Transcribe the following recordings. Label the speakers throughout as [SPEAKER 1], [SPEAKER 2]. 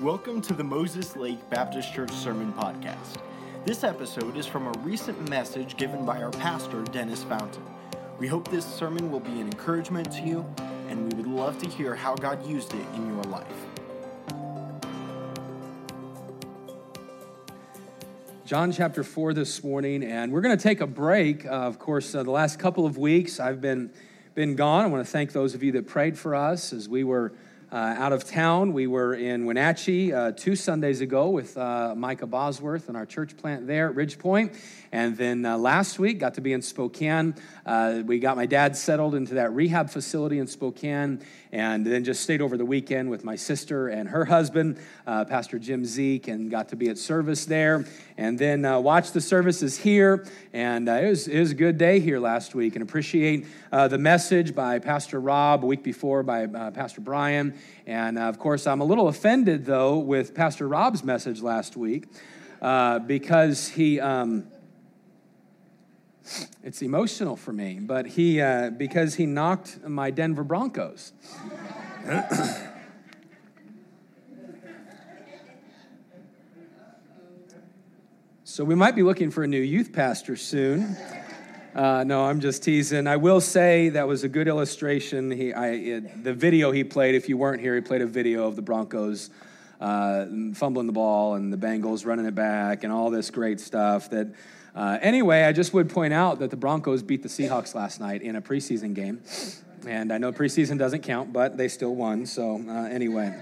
[SPEAKER 1] Welcome to the Moses Lake Baptist Church Sermon Podcast. This episode is from a recent message given by our pastor, Dennis Fountain. We hope this sermon will be an encouragement to you, and we would love to hear how God used it in your life.
[SPEAKER 2] John chapter 4 this morning, and we're going to take a break. Uh, of course, uh, the last couple of weeks I've been, been gone. I want to thank those of you that prayed for us as we were uh, out of town. We were in Wenatchee uh, two Sundays ago with uh, Micah Bosworth and our church plant there at Ridgepoint. And then uh, last week, got to be in Spokane. Uh, we got my dad settled into that rehab facility in Spokane, and then just stayed over the weekend with my sister and her husband, uh, Pastor Jim Zeke, and got to be at service there. And then watched the services here. And it, was, it was a good day here last week, and appreciate the message by Pastor Rob a week before by Pastor Brian. And uh, of course, I'm a little offended, though, with Pastor Rob's message last week uh, because he. Um, it's emotional for me, but he uh, because he knocked my Denver Broncos. so we might be looking for a new youth pastor soon. Uh, no, I'm just teasing. I will say that was a good illustration. He, I, it, the video he played, if you weren't here, he played a video of the Broncos uh, fumbling the ball and the Bengals running it back and all this great stuff. That uh, anyway, I just would point out that the Broncos beat the Seahawks last night in a preseason game, and I know preseason doesn't count, but they still won. So uh, anyway.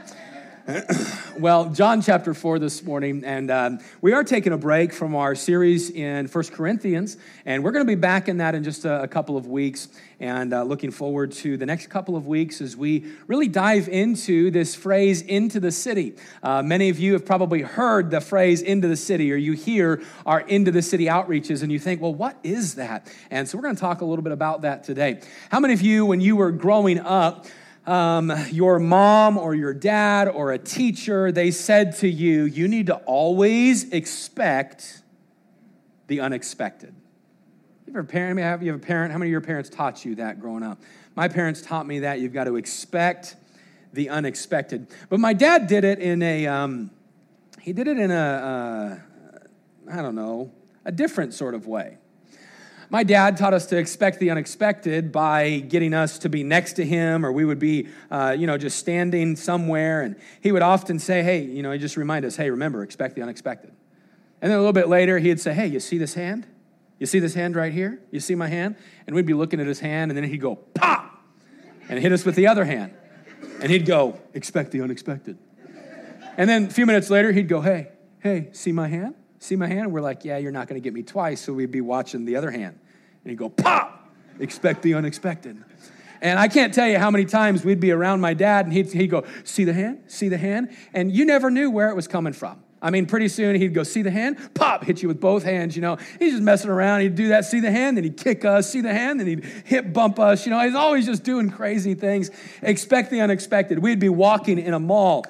[SPEAKER 2] well, John chapter 4 this morning, and um, we are taking a break from our series in First Corinthians, and we're going to be back in that in just a, a couple of weeks, and uh, looking forward to the next couple of weeks as we really dive into this phrase, into the city. Uh, many of you have probably heard the phrase, into the city, or you hear our into the city outreaches, and you think, well, what is that? And so we're going to talk a little bit about that today. How many of you, when you were growing up, um, your mom or your dad or a teacher, they said to you, you need to always expect the unexpected. You have a parent, you have a parent? How many of your parents taught you that growing up? My parents taught me that you've got to expect the unexpected. But my dad did it in a, um, he did it in a, uh, I don't know, a different sort of way. My dad taught us to expect the unexpected by getting us to be next to him, or we would be, uh, you know, just standing somewhere. And he would often say, hey, you know, he just remind us, hey, remember, expect the unexpected. And then a little bit later, he'd say, hey, you see this hand? You see this hand right here? You see my hand? And we'd be looking at his hand, and then he'd go, pop, and hit us with the other hand. And he'd go, expect the unexpected. And then a few minutes later, he'd go, hey, hey, see my hand? See my hand? And we're like, yeah, you're not going to get me twice. So we'd be watching the other hand. And he'd go, pop, expect the unexpected. And I can't tell you how many times we'd be around my dad and he'd, he'd go, see the hand, see the hand. And you never knew where it was coming from. I mean, pretty soon he'd go, see the hand? Pop, hit you with both hands, you know. He's just messing around. He'd do that, see the hand, then he'd kick us, see the hand, then he'd hip bump us. You know, he's always just doing crazy things. Expect the unexpected. We'd be walking in a mall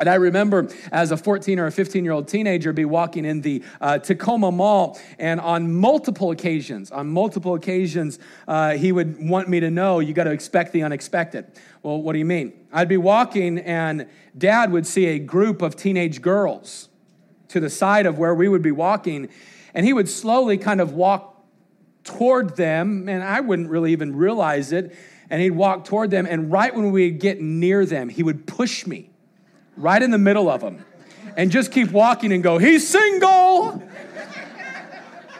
[SPEAKER 2] and I remember as a 14 or a 15 year old teenager be walking in the uh, Tacoma Mall, and on multiple occasions, on multiple occasions, uh, he would want me to know you got to expect the unexpected. Well, what do you mean? I'd be walking, and dad would see a group of teenage girls to the side of where we would be walking, and he would slowly kind of walk toward them, and I wouldn't really even realize it. And he'd walk toward them, and right when we would get near them, he would push me right in the middle of them and just keep walking and go, he's single.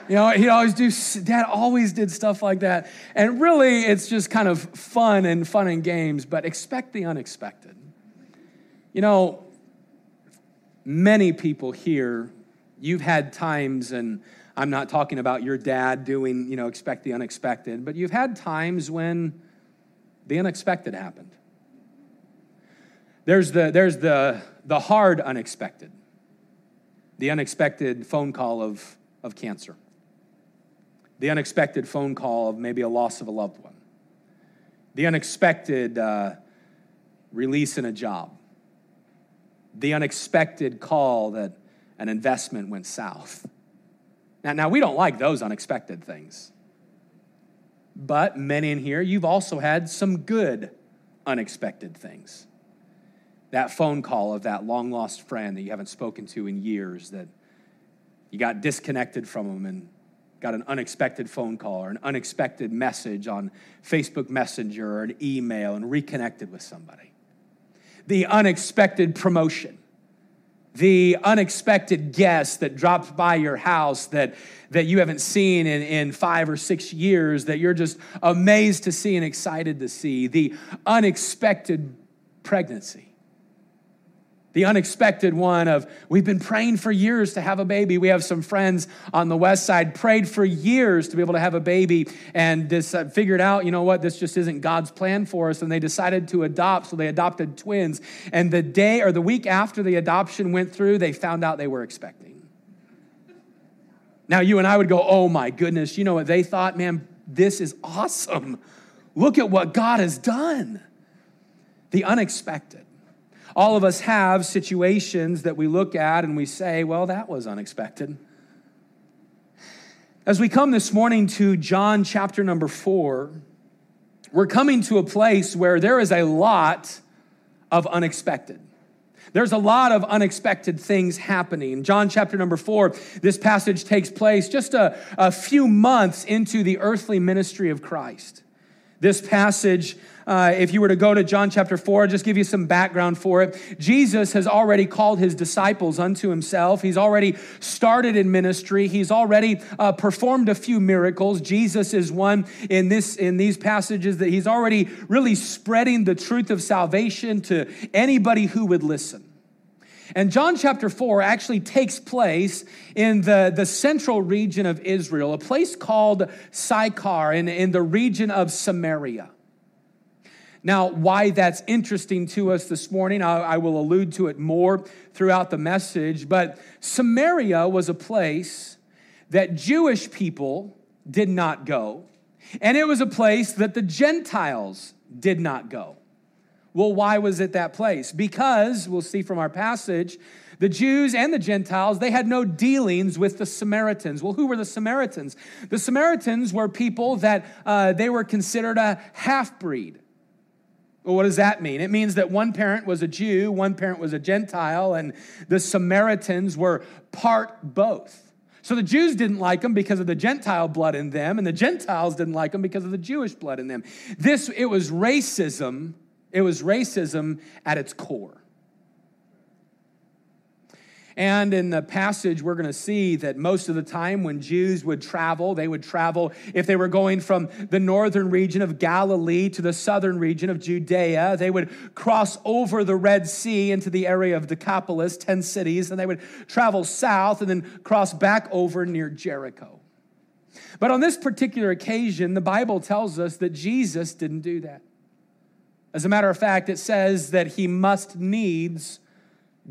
[SPEAKER 2] You know, he'd always do, dad always did stuff like that. And really, it's just kind of fun and fun and games, but expect the unexpected. You know, many people here, you've had times, and I'm not talking about your dad doing, you know, expect the unexpected, but you've had times when the unexpected happened. There's the, there's the, the hard unexpected, the unexpected phone call of, of cancer, the unexpected phone call of maybe a loss of a loved one, the unexpected uh, release in a job, the unexpected call that an investment went south. Now, now we don't like those unexpected things. But many in here, you've also had some good unexpected things. that phone call of that long lost friend that you haven't spoken to in years, that you got disconnected from them and got an unexpected phone call or an unexpected message on Facebook Messenger or an email and reconnected with somebody. The unexpected promotion, the unexpected guest that drops by your house that, that you haven't seen in, in five or six years that you're just amazed to see and excited to see, the unexpected pregnancy the unexpected one of we've been praying for years to have a baby. We have some friends on the west side prayed for years to be able to have a baby and this, uh, figured out, you know what, this just isn't God's plan for us. And they decided to adopt, so they adopted twins. And the day or the week after the adoption went through, they found out they were expecting. Now, you and I would go, oh my goodness, you know what they thought? Man, this is awesome. Look at what God has done. The unexpected. All of us have situations that we look at and we say, well, that was unexpected. As we come this morning to John chapter number four, we're coming to a place where there is a lot of unexpected. There's a lot of unexpected things happening. John chapter number four, this passage takes place just a, a few months into the earthly ministry of Christ. This passage uh, if you were to go to John chapter 4, just give you some background for it. Jesus has already called his disciples unto himself. He's already started in ministry. He's already uh, performed a few miracles. Jesus is one in, this, in these passages that he's already really spreading the truth of salvation to anybody who would listen. And John chapter 4 actually takes place in the, the central region of Israel, a place called Sychar in, in the region of Samaria. Now, why that's interesting to us this morning, I, I, will allude to it more throughout the message, but Samaria was a place that Jewish people did not go, and it was a place that the Gentiles did not go. Well, why was it that place? Because, we'll see from our passage, the Jews and the Gentiles, they had no dealings with the Samaritans. Well, who were the Samaritans? The Samaritans were people that uh, they were considered a half breed. Well, what does that mean? It means that one parent was a Jew, one parent was a Gentile, and the Samaritans were part both. So the Jews didn't like them because of the Gentile blood in them, and the Gentiles didn't like them because of the Jewish blood in them. This, it was racism. It was racism at its core. And in the passage, we're going to see that most of the time when Jews would travel, they would travel, if they were going from the northern region of Galilee to the southern region of Judea, they would cross over the Red Sea into the area of Decapolis, 10 cities, and they would travel south and then cross back over near Jericho. But on this particular occasion, the Bible tells us that Jesus didn't do that. As a matter of fact, it says that he must needs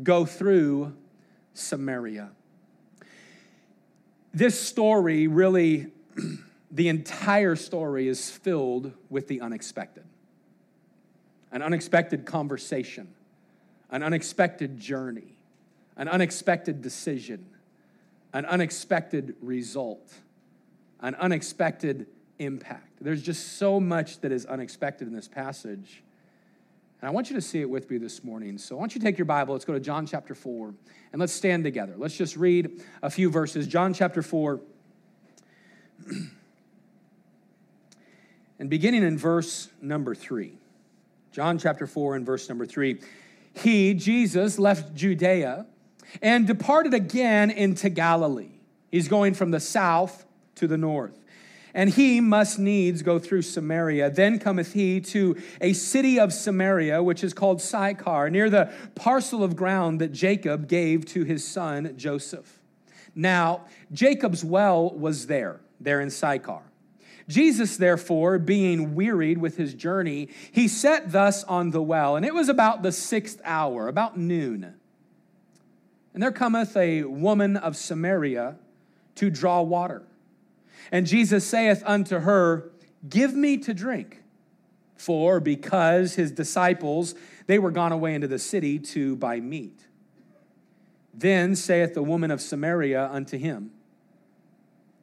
[SPEAKER 2] go through Samaria. This story really, the entire story is filled with the unexpected an unexpected conversation, an unexpected journey, an unexpected decision, an unexpected result, an unexpected impact. There's just so much that is unexpected in this passage. And I want you to see it with me this morning. So I want you to take your Bible. Let's go to John chapter 4 and let's stand together. Let's just read a few verses. John chapter 4. and beginning in verse number 3. John chapter 4 and verse number 3. He, Jesus, left Judea and departed again into Galilee. He's going from the south to the north and he must needs go through Samaria. Then cometh he to a city of Samaria, which is called Sychar, near the parcel of ground that Jacob gave to his son Joseph. Now, Jacob's well was there, there in Sychar. Jesus, therefore, being wearied with his journey, he sat thus on the well, and it was about the sixth hour, about noon. And there cometh a woman of Samaria to draw water. And Jesus saith unto her, Give me to drink. For because his disciples, they were gone away into the city to buy meat. Then saith the woman of Samaria unto him,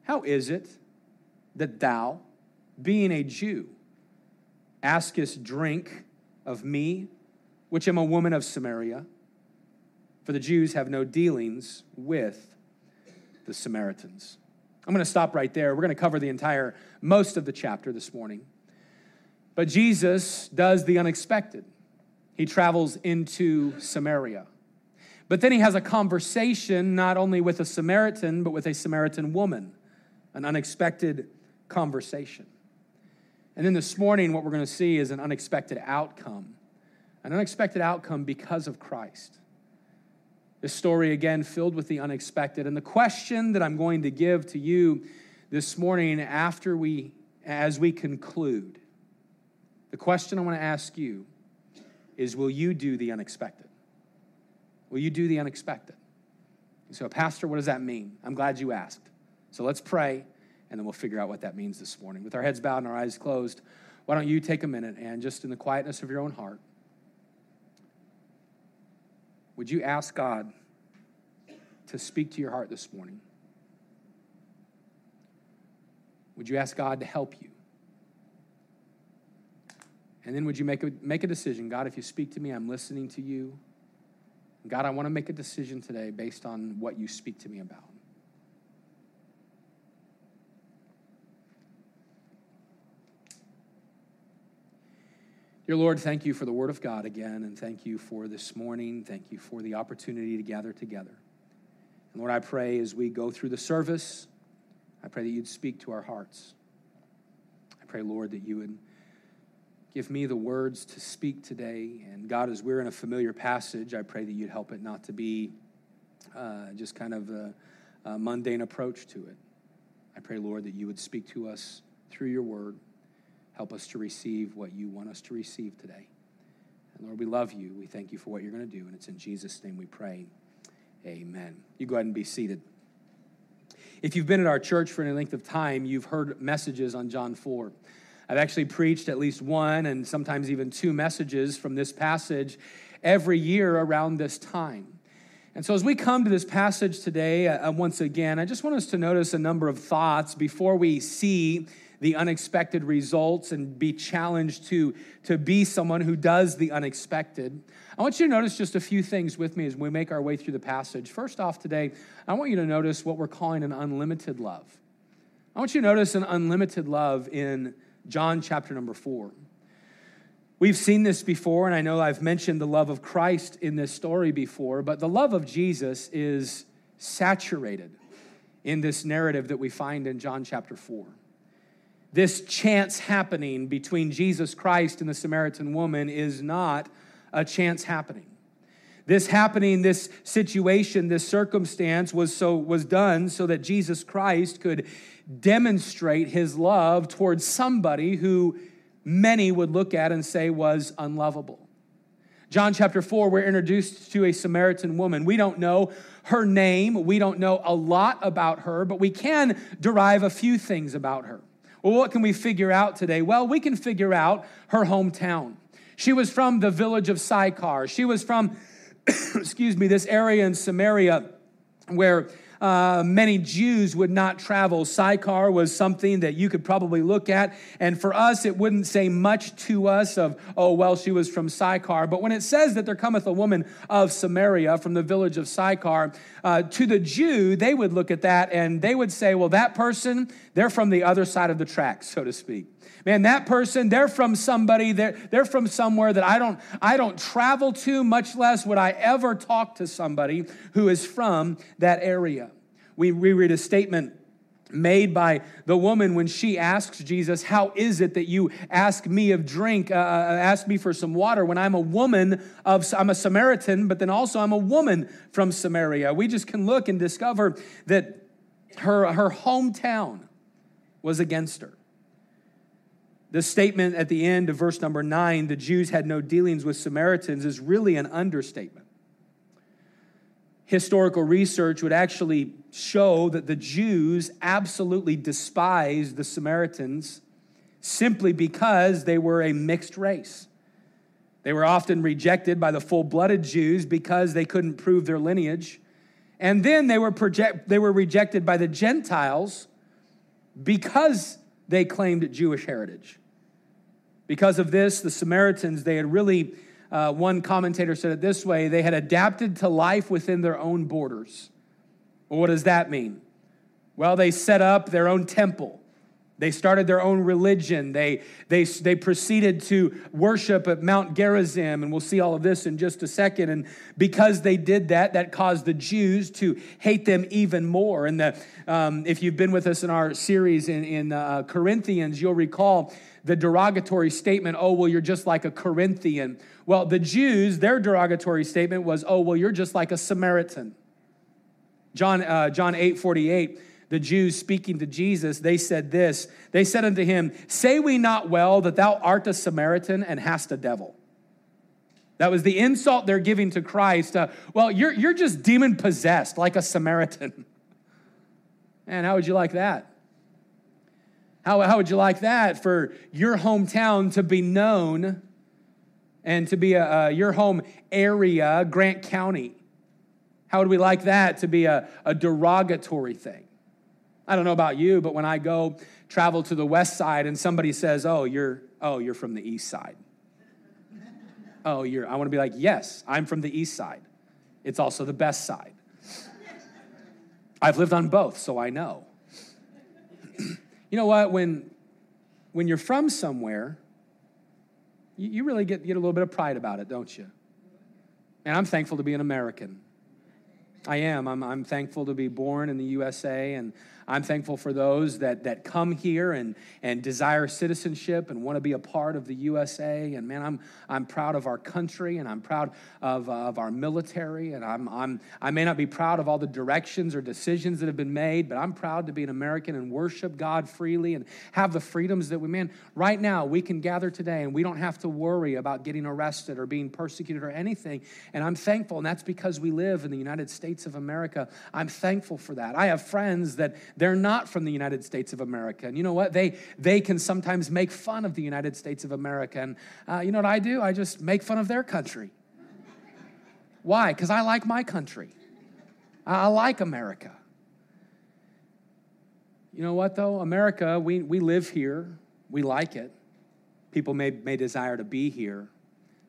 [SPEAKER 2] How is it that thou, being a Jew, askest drink of me, which am a woman of Samaria, for the Jews have no dealings with the Samaritans. I'm going to stop right there. We're going to cover the entire, most of the chapter this morning. But Jesus does the unexpected. He travels into Samaria. But then he has a conversation not only with a Samaritan, but with a Samaritan woman, an unexpected conversation. And then this morning, what we're going to see is an unexpected outcome, an unexpected outcome because of Christ. This story, again, filled with the unexpected. And the question that I'm going to give to you this morning, after we, as we conclude, the question I want to ask you is Will you do the unexpected? Will you do the unexpected? So, Pastor, what does that mean? I'm glad you asked. So let's pray, and then we'll figure out what that means this morning. With our heads bowed and our eyes closed, why don't you take a minute and just in the quietness of your own heart, would you ask God to speak to your heart this morning? Would you ask God to help you? And then would you make a, make a decision? God, if you speak to me, I'm listening to you. God, I want to make a decision today based on what you speak to me about. Dear Lord, thank you for the Word of God again, and thank you for this morning. Thank you for the opportunity to gather together. And Lord, I pray as we go through the service, I pray that you'd speak to our hearts. I pray, Lord, that you would give me the words to speak today. And God, as we're in a familiar passage, I pray that you'd help it not to be uh, just kind of a, a mundane approach to it. I pray, Lord, that you would speak to us through your word. Help us to receive what you want us to receive today. And Lord, we love you. We thank you for what you're going to do. And it's in Jesus' name we pray. Amen. You go ahead and be seated. If you've been at our church for any length of time, you've heard messages on John 4. I've actually preached at least one and sometimes even two messages from this passage every year around this time. And so, as we come to this passage today, uh, once again, I just want us to notice a number of thoughts before we see the unexpected results and be challenged to, to be someone who does the unexpected. I want you to notice just a few things with me as we make our way through the passage. First off, today, I want you to notice what we're calling an unlimited love. I want you to notice an unlimited love in John chapter number four. We've seen this before, and I know I've mentioned the love of Christ in this story before, but the love of Jesus is saturated in this narrative that we find in John chapter 4. This chance happening between Jesus Christ and the Samaritan woman is not a chance happening. This happening, this situation, this circumstance was so was done so that Jesus Christ could demonstrate his love towards somebody who many would look at and say was unlovable. John chapter 4, we're introduced to a Samaritan woman. We don't know her name, we don't know a lot about her, but we can derive a few things about her. Well, what can we figure out today? Well, we can figure out her hometown. She was from the village of Sychar. She was from, excuse me, this area in Samaria where uh, many Jews would not travel. Sychar was something that you could probably look at, and for us, it wouldn't say much to us of, oh, well, she was from Sychar. But when it says that there cometh a woman of Samaria from the village of Sychar, uh, to the Jew, they would look at that and they would say, well, that person, they're from the other side of the track, so to speak man that person they're from somebody they're, they're from somewhere that i don't i don't travel to much less would i ever talk to somebody who is from that area we, we read a statement made by the woman when she asks Jesus, How is it that you ask me of drink, uh, uh, ask me for some water when I'm a woman of, I'm a Samaritan, but then also I'm a woman from Samaria? We just can look and discover that her, her hometown was against her. The statement at the end of verse number nine, the Jews had no dealings with Samaritans, is really an understatement. Historical research would actually show that the Jews absolutely despised the Samaritans simply because they were a mixed race. They were often rejected by the full blooded Jews because they couldn't prove their lineage. And then they were, project, they were rejected by the Gentiles because they claimed Jewish heritage. Because of this, the Samaritans, they had really uh, one commentator said it this way they had adapted to life within their own borders. Well, what does that mean? Well, they set up their own temple. They started their own religion. They, they, they proceeded to worship at Mount Gerizim, and we'll see all of this in just a second. And because they did that, that caused the Jews to hate them even more. And the, um, if you've been with us in our series in, in uh, Corinthians, you'll recall the derogatory statement, oh, well, you're just like a Corinthian. Well, the Jews, their derogatory statement was, oh, well, you're just like a Samaritan. John, uh, John 8 48 the Jews speaking to Jesus, they said this They said unto him, Say we not well that thou art a Samaritan and hast a devil? That was the insult they're giving to Christ. Uh, well, you're, you're just demon possessed like a Samaritan. Man, how would you like that? How, how would you like that for your hometown to be known and to be a, a, your home area, Grant County? How would we like that to be a, a derogatory thing? I don't know about you, but when I go travel to the west side and somebody says, "Oh, you're oh, you're from the east side." oh, you're I want to be like, "Yes, I'm from the east side. It's also the best side." I've lived on both, so I know. You know what? When when you're from somewhere, you, you really get, get a little bit of pride about it, don't you? And I'm thankful to be an American. I am. I'm, I'm thankful to be born in the USA and I'm thankful for those that, that come here and, and desire citizenship and want to be a part of the USA. And man, I'm, I'm proud of our country and I'm proud of, uh, of our military. And I'm, I'm, I may not be proud of all the directions or decisions that have been made, but I'm proud to be an American and worship God freely and have the freedoms that we, man, right now we can gather today and we don't have to worry about getting arrested or being persecuted or anything. And I'm thankful, and that's because we live in the United States of America. I'm thankful for that. I have friends that they're not from the United States of America. And you know what? They, they can sometimes make fun of the United States of America. And uh, you know what I do? I just make fun of their country. Why? Because I like my country. I, like America. You know what, though? America, we, we live here, we like it. People may, may desire to be here.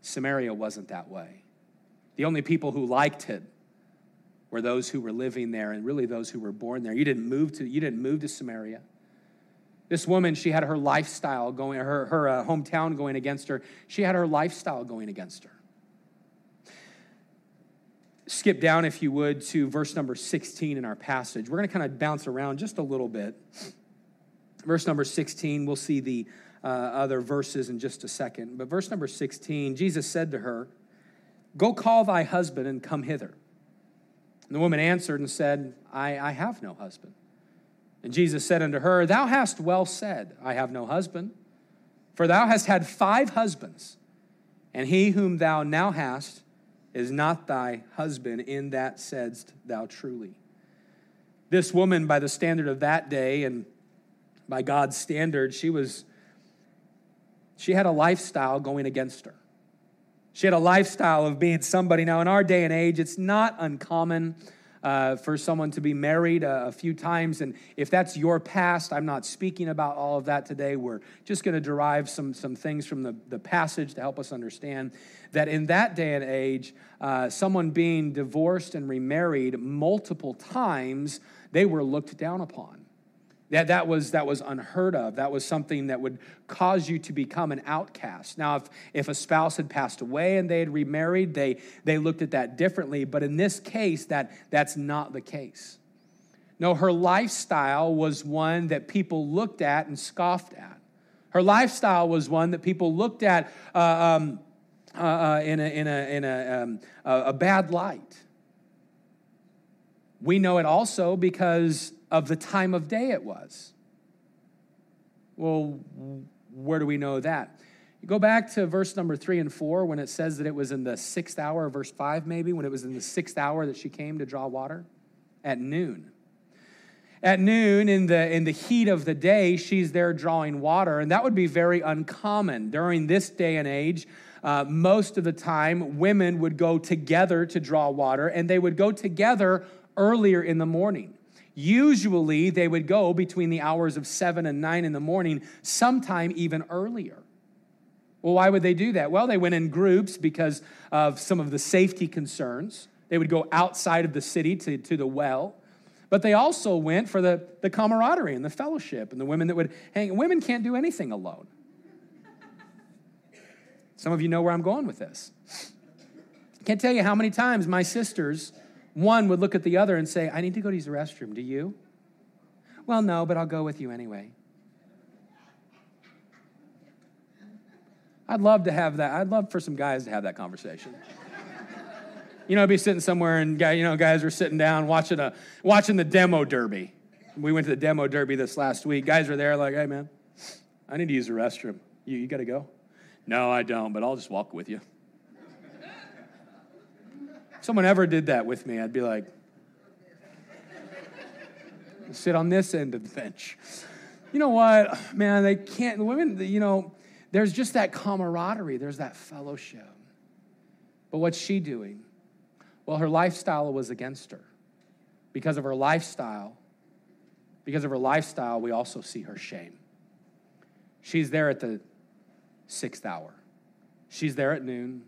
[SPEAKER 2] Samaria wasn't that way. The only people who liked it were those who were living there and really those who were born there. You didn't move to, you didn't move to Samaria. This woman, she had her lifestyle going, her, her uh, hometown going against her. She had her lifestyle going against her. Skip down, if you would, to verse number 16 in our passage. We're going to kind of bounce around just a little bit. Verse number 16, we'll see the uh, other verses in just a second. But verse number 16, Jesus said to her, Go call thy husband and come hither. And the woman answered and said, I, I have no husband. And Jesus said unto her, Thou hast well said, I have no husband. For thou hast had five husbands, and he whom thou now hast is not thy husband, in that saidst thou truly. This woman, by the standard of that day and by God's standard, she was she had a lifestyle going against her. She had a lifestyle of being somebody. Now, in our day and age, it's not uncommon uh, for someone to be married a, a, few times. And if that's your past, I'm not speaking about all of that today. We're just going to derive some, some things from the, the passage to help us understand that in that day and age, uh, someone being divorced and remarried multiple times, they were looked down upon. That, that, was, that was unheard of. That was something that would cause you to become an outcast. Now, if, if a spouse had passed away and they had remarried, they, they looked at that differently. But in this case, that, that's not the case. No, her lifestyle was one that people looked at and scoffed at. Her lifestyle was one that people looked at uh, um, uh, uh, in, a, in, a, in a, um, a bad light. We know it also because of the time of day it was. Well, where do we know that? You go back to verse number three and four when it says that it was in the sixth hour, verse five maybe, when it was in the sixth hour that she came to draw water at noon. At noon, in the, in the heat of the day, she's there drawing water, and that would be very uncommon. During this day and age, uh, most of the time, women would go together to draw water, and they would go together earlier in the morning. Usually, they would go between the hours of seven and nine in the morning, sometime even earlier. Well, why would they do that? Well, they went in groups because of some of the safety concerns. They would go outside of the city to, to the well. But they also went for the, the camaraderie and the fellowship and the women that would hang. Women can't do anything alone. Some of you know where I'm going with this. Can't tell you how many times my sisters, one would look at the other and say, I need to go to use the restroom. Do you? Well, no, but I'll go with you anyway. I'd love to have that. I'd love for some guys to have that conversation. You know, I'd be sitting somewhere and guy, you know, guys are sitting down watching a watching the demo derby. We went to the demo derby this last week. Guys were there like, hey man, I need to use the restroom. You, you gotta go? No, I don't, but I'll just walk with you. Someone ever did that with me, I'd be like, sit on this end of the bench. You know what, man, they can't, women, you know, there's just that camaraderie, there's that fellowship. But what's she doing? Well, her lifestyle was against her. Because of her lifestyle, because of her lifestyle, we also see her shame. She's there at the sixth hour. She's there at noon.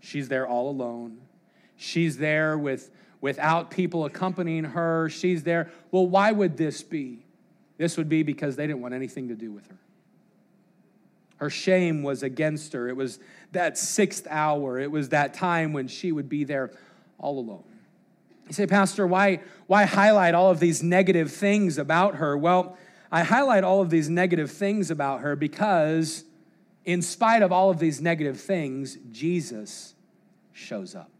[SPEAKER 2] She's there all alone. She's there with, without people accompanying her. She's there. Well, why would this be? This would be because they didn't want anything to do with her. Her shame was against her. It was that sixth hour. It was that time when she would be there all alone. You say, Pastor, why, why highlight all of these negative things about her? Well, I highlight all of these negative things about her because, in spite of all of these negative things, Jesus shows up.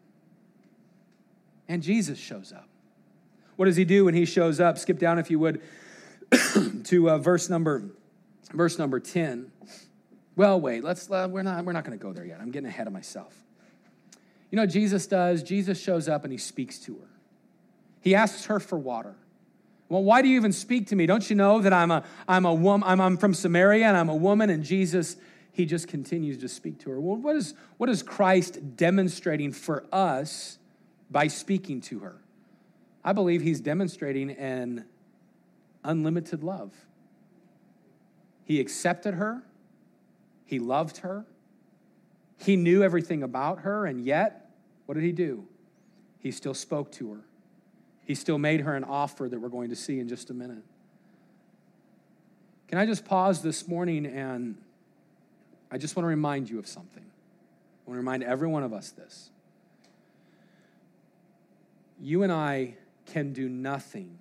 [SPEAKER 2] And Jesus shows up. What does he do when he shows up? Skip down, if you would, to uh, verse number verse number 10. Well, wait, let's, uh, we're not, we're not going to go there yet. I'm getting ahead of myself. You know Jesus does? Jesus shows up and he speaks to her. He asks her for water. Well, why do you even speak to me? Don't you know that I'm a, I'm a woman, I'm, I'm from Samaria and I'm a woman? And Jesus, he just continues to speak to her. Well, what is, what is Christ demonstrating for us by speaking to her? I believe he's demonstrating an unlimited love. He accepted her, he loved her. He knew everything about her, and yet, what did he do? He still spoke to her. He still made her an offer that we're going to see in just a minute. Can I just pause this morning and I just want to remind you of something? I want to remind every one of us this. You and I can do nothing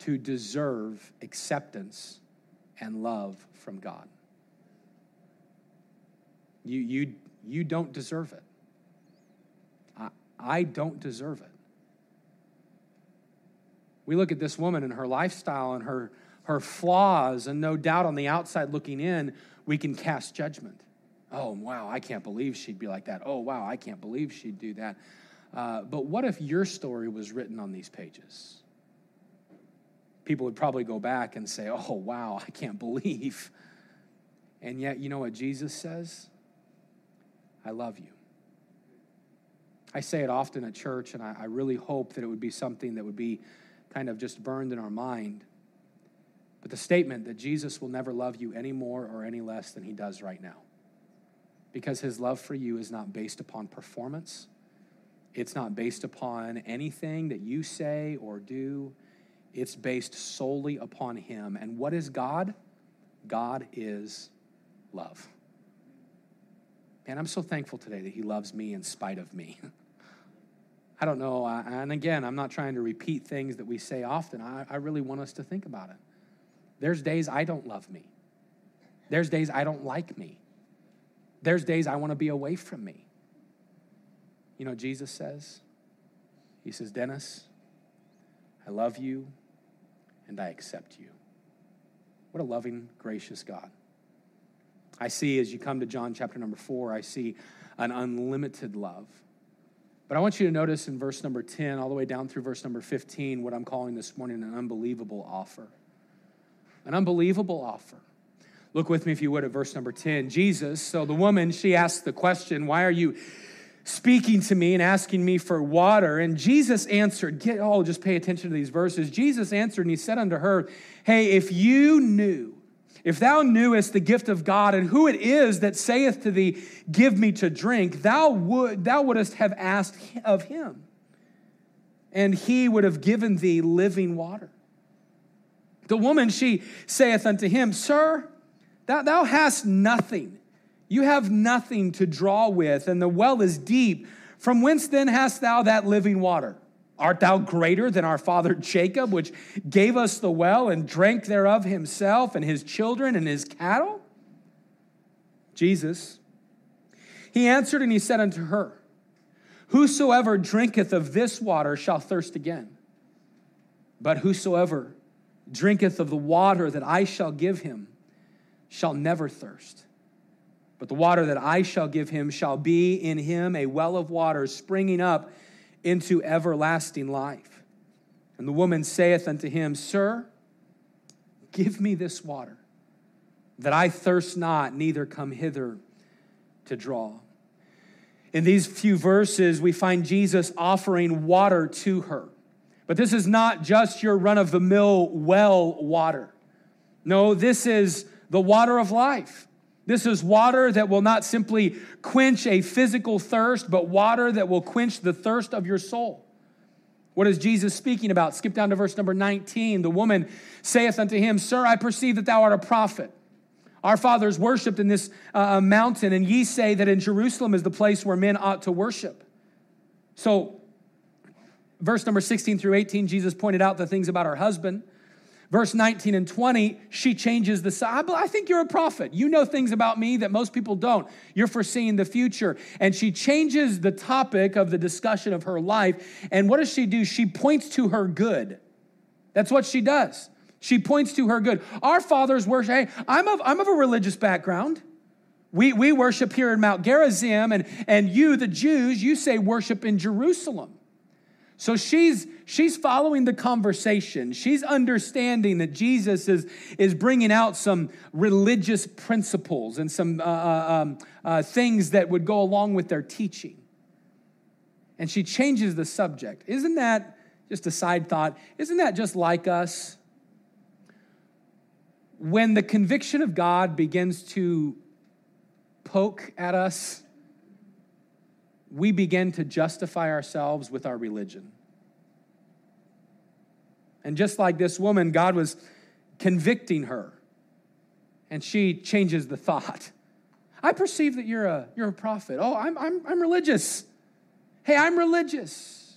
[SPEAKER 2] to deserve acceptance and love from God. You, you, you don't deserve it. I, I don't deserve it. We look at this woman and her lifestyle and her, her flaws, and no doubt on the outside looking in, we can cast judgment. Oh, wow, I can't believe she'd be like that. Oh, wow, I can't believe she'd do that. Uh, but what if your story was written on these pages? People would probably go back and say, oh, wow, I can't believe. And yet, you know what Jesus says? I love you. I say it often at church, and I, I, really hope that it would be something that would be kind of just burned in our mind. But the statement that Jesus will never love you any more or any less than he does right now. Because his love for you is not based upon performance, it's not based upon anything that you say or do. It's based solely upon him. And what is God? God is love. And I'm so thankful today that He loves me in spite of me. I don't know, and again, I'm not trying to repeat things that we say often. I, really want us to think about it. There's days I don't love me, there's days I don't like me, there's days I want to be away from me. You know, Jesus says, He says, Dennis, I love you and I accept you. What a loving, gracious God. I see as you come to John chapter number four, I see an unlimited love. But I want you to notice in verse number 10, all the way down through verse number 15, what I'm calling this morning an unbelievable offer. An unbelievable offer. Look with me, if you would, at verse number 10. Jesus, so the woman, she asked the question, Why are you speaking to me and asking me for water? And Jesus answered, Get, oh, just pay attention to these verses. Jesus answered and he said unto her, Hey, if you knew, If thou knewest the gift of God and who it is that saith to thee, Give me to drink, thou, would, thou wouldst have asked of him, and he would have given thee living water. The woman, she saith unto him, Sir, thou, thou hast nothing. You have nothing to draw with, and the well is deep. From whence then hast thou that living water? Art thou greater than our father Jacob, which gave us the well and drank thereof himself and his children and his cattle? Jesus, he answered and he said unto her, Whosoever drinketh of this water shall thirst again. But whosoever drinketh of the water that I shall give him shall never thirst. But the water that I shall give him shall be in him a well of water springing up into everlasting life. And the woman saith unto him, Sir, give me this water, that I thirst not, neither come hither to draw. In these few verses, we find Jesus offering water to her. But this is not just your run of the mill well water. No, this is the water of life. This is water that will not simply quench a physical thirst, but water that will quench the thirst of your soul. What is Jesus speaking about? Skip down to verse number 19. The woman saith unto him, Sir, I perceive that thou art a prophet. Our fathers worshiped in this uh, mountain, and ye say that in Jerusalem is the place where men ought to worship. So, verse number 16 through 18, Jesus pointed out the things about her husband. Verse 19 and 20, she changes the side. I think you're a prophet. You know things about me that most people don't. You're foreseeing the future. And she changes the topic of the discussion of her life. And what does she do? She points to her good. That's what she does. She points to her good. Our fathers worship. Hey, I'm of, I'm of a religious background. We, we worship here in Mount Gerizim, and, and you, the Jews, you say worship in Jerusalem. So she's she's following the conversation. She's understanding that Jesus is is bringing out some religious principles and some uh, uh, um, uh, things that would go along with their teaching. And she changes the subject. Isn't that just a side thought? Isn't that just like us? When the conviction of God begins to poke at us we begin to justify ourselves with our religion. And just like this woman, God was convicting her, and she changes the thought. I perceive that you're a, you're a prophet. Oh, I'm, I'm, I'm religious. Hey, I'm religious.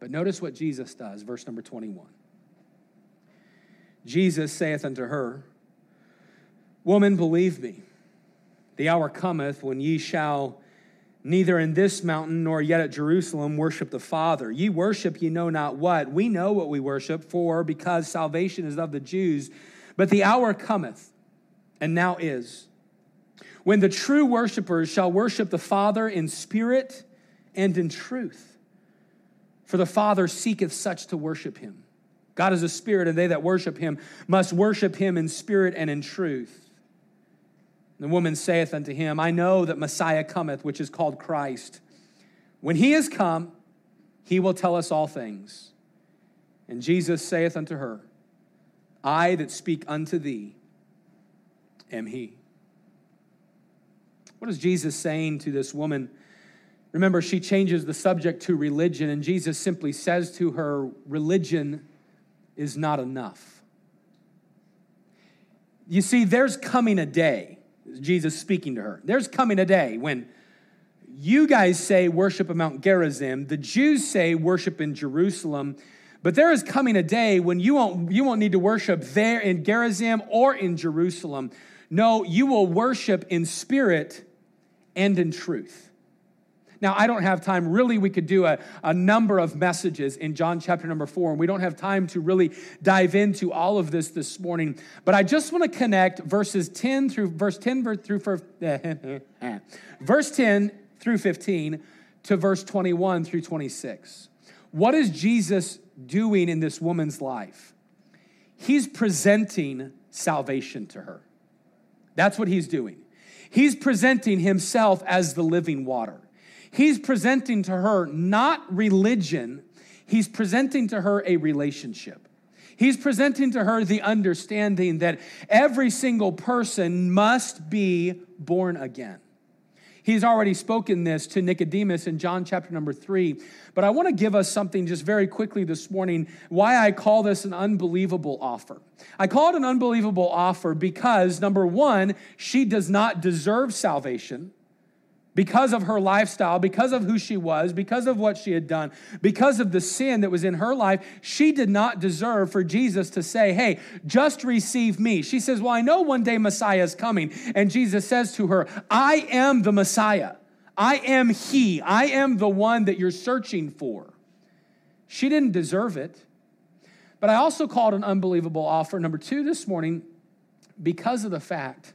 [SPEAKER 2] But notice what Jesus does, verse number 21. Jesus saith unto her, Woman, believe me, the hour cometh when ye shall neither in this mountain nor yet at Jerusalem worship the Father. Ye worship ye know not what. We know what we worship, for because salvation is of the Jews. But the hour cometh, and now is, when the true worshipers shall worship the Father in spirit and in truth. For the Father seeketh such to worship him. God is a spirit, and they that worship him must worship him in spirit and in truth. The woman saith unto him, I know that Messiah cometh, which is called Christ. When he is come, he will tell us all things. And Jesus saith unto her, I that speak unto thee am he. What is Jesus saying to this woman? Remember, she changes the subject to religion, and Jesus simply says to her, Religion is not enough. You see, there's coming a day Jesus speaking to her. There's coming a day when you guys say worship at Mount Gerizim, the Jews say worship in Jerusalem, but there is coming a day when you won't, you won't need to worship there in Gerizim or in Jerusalem. No, you will worship in spirit and in truth. Now, I don't have time. Really, we could do a, a number of messages in John chapter number four, and we don't have time to really dive into all of this this morning. But I just want to connect verses 10 through verse 10 through verse 10 through 15 to verse 21 through 26. What is Jesus doing in this woman's life? He's presenting salvation to her. That's what he's doing. He's presenting himself as the living water. He's presenting to her not religion, he's presenting to her a relationship. He's presenting to her the understanding that every single person must be born again. He's already spoken this to Nicodemus in John chapter number three. But I want to give us something just very quickly this morning why I call this an unbelievable offer. I call it an unbelievable offer because, number one, she does not deserve salvation because of her lifestyle, because of who she was, because of what she had done, because of the sin that was in her life, she did not deserve for Jesus to say, Hey, just receive me. She says, Well, I know one day Messiah is coming. And Jesus says to her, I am the Messiah. I am He. I am the one that you're searching for. She didn't deserve it. But I also called an unbelievable offer, number two, this morning, because of the fact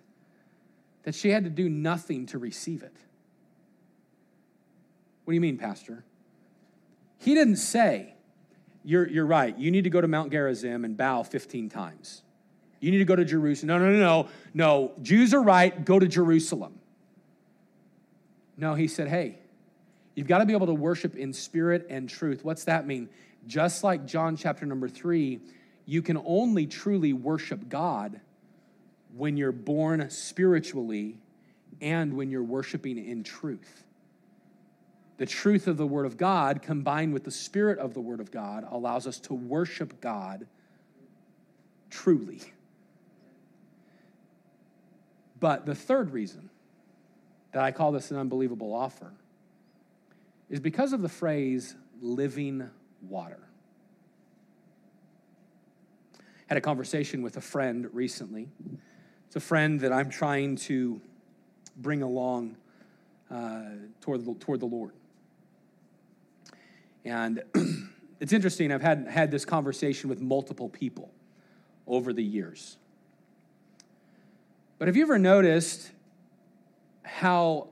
[SPEAKER 2] that she had to do nothing to receive it. What do you mean, Pastor? He didn't say, you're, you're right, you need to go to Mount Gerizim and bow 15 times. You need to go to Jerusalem. No, no, no, no. No, Jews are right, go to Jerusalem. No, he said, hey, you've got to be able to worship in spirit and truth. What's that mean? Just like John chapter number three, you can only truly worship God when you're born spiritually and when you're worshiping in truth the truth of the Word of God combined with the Spirit of the Word of God allows us to worship God truly. But the third reason that I call this an unbelievable offer is because of the phrase living water. I had a conversation with a friend recently. It's a friend that I'm trying to bring along uh, toward, the, toward the Lord. And it's interesting, I've had, had this conversation with multiple people over the years. But have you ever noticed how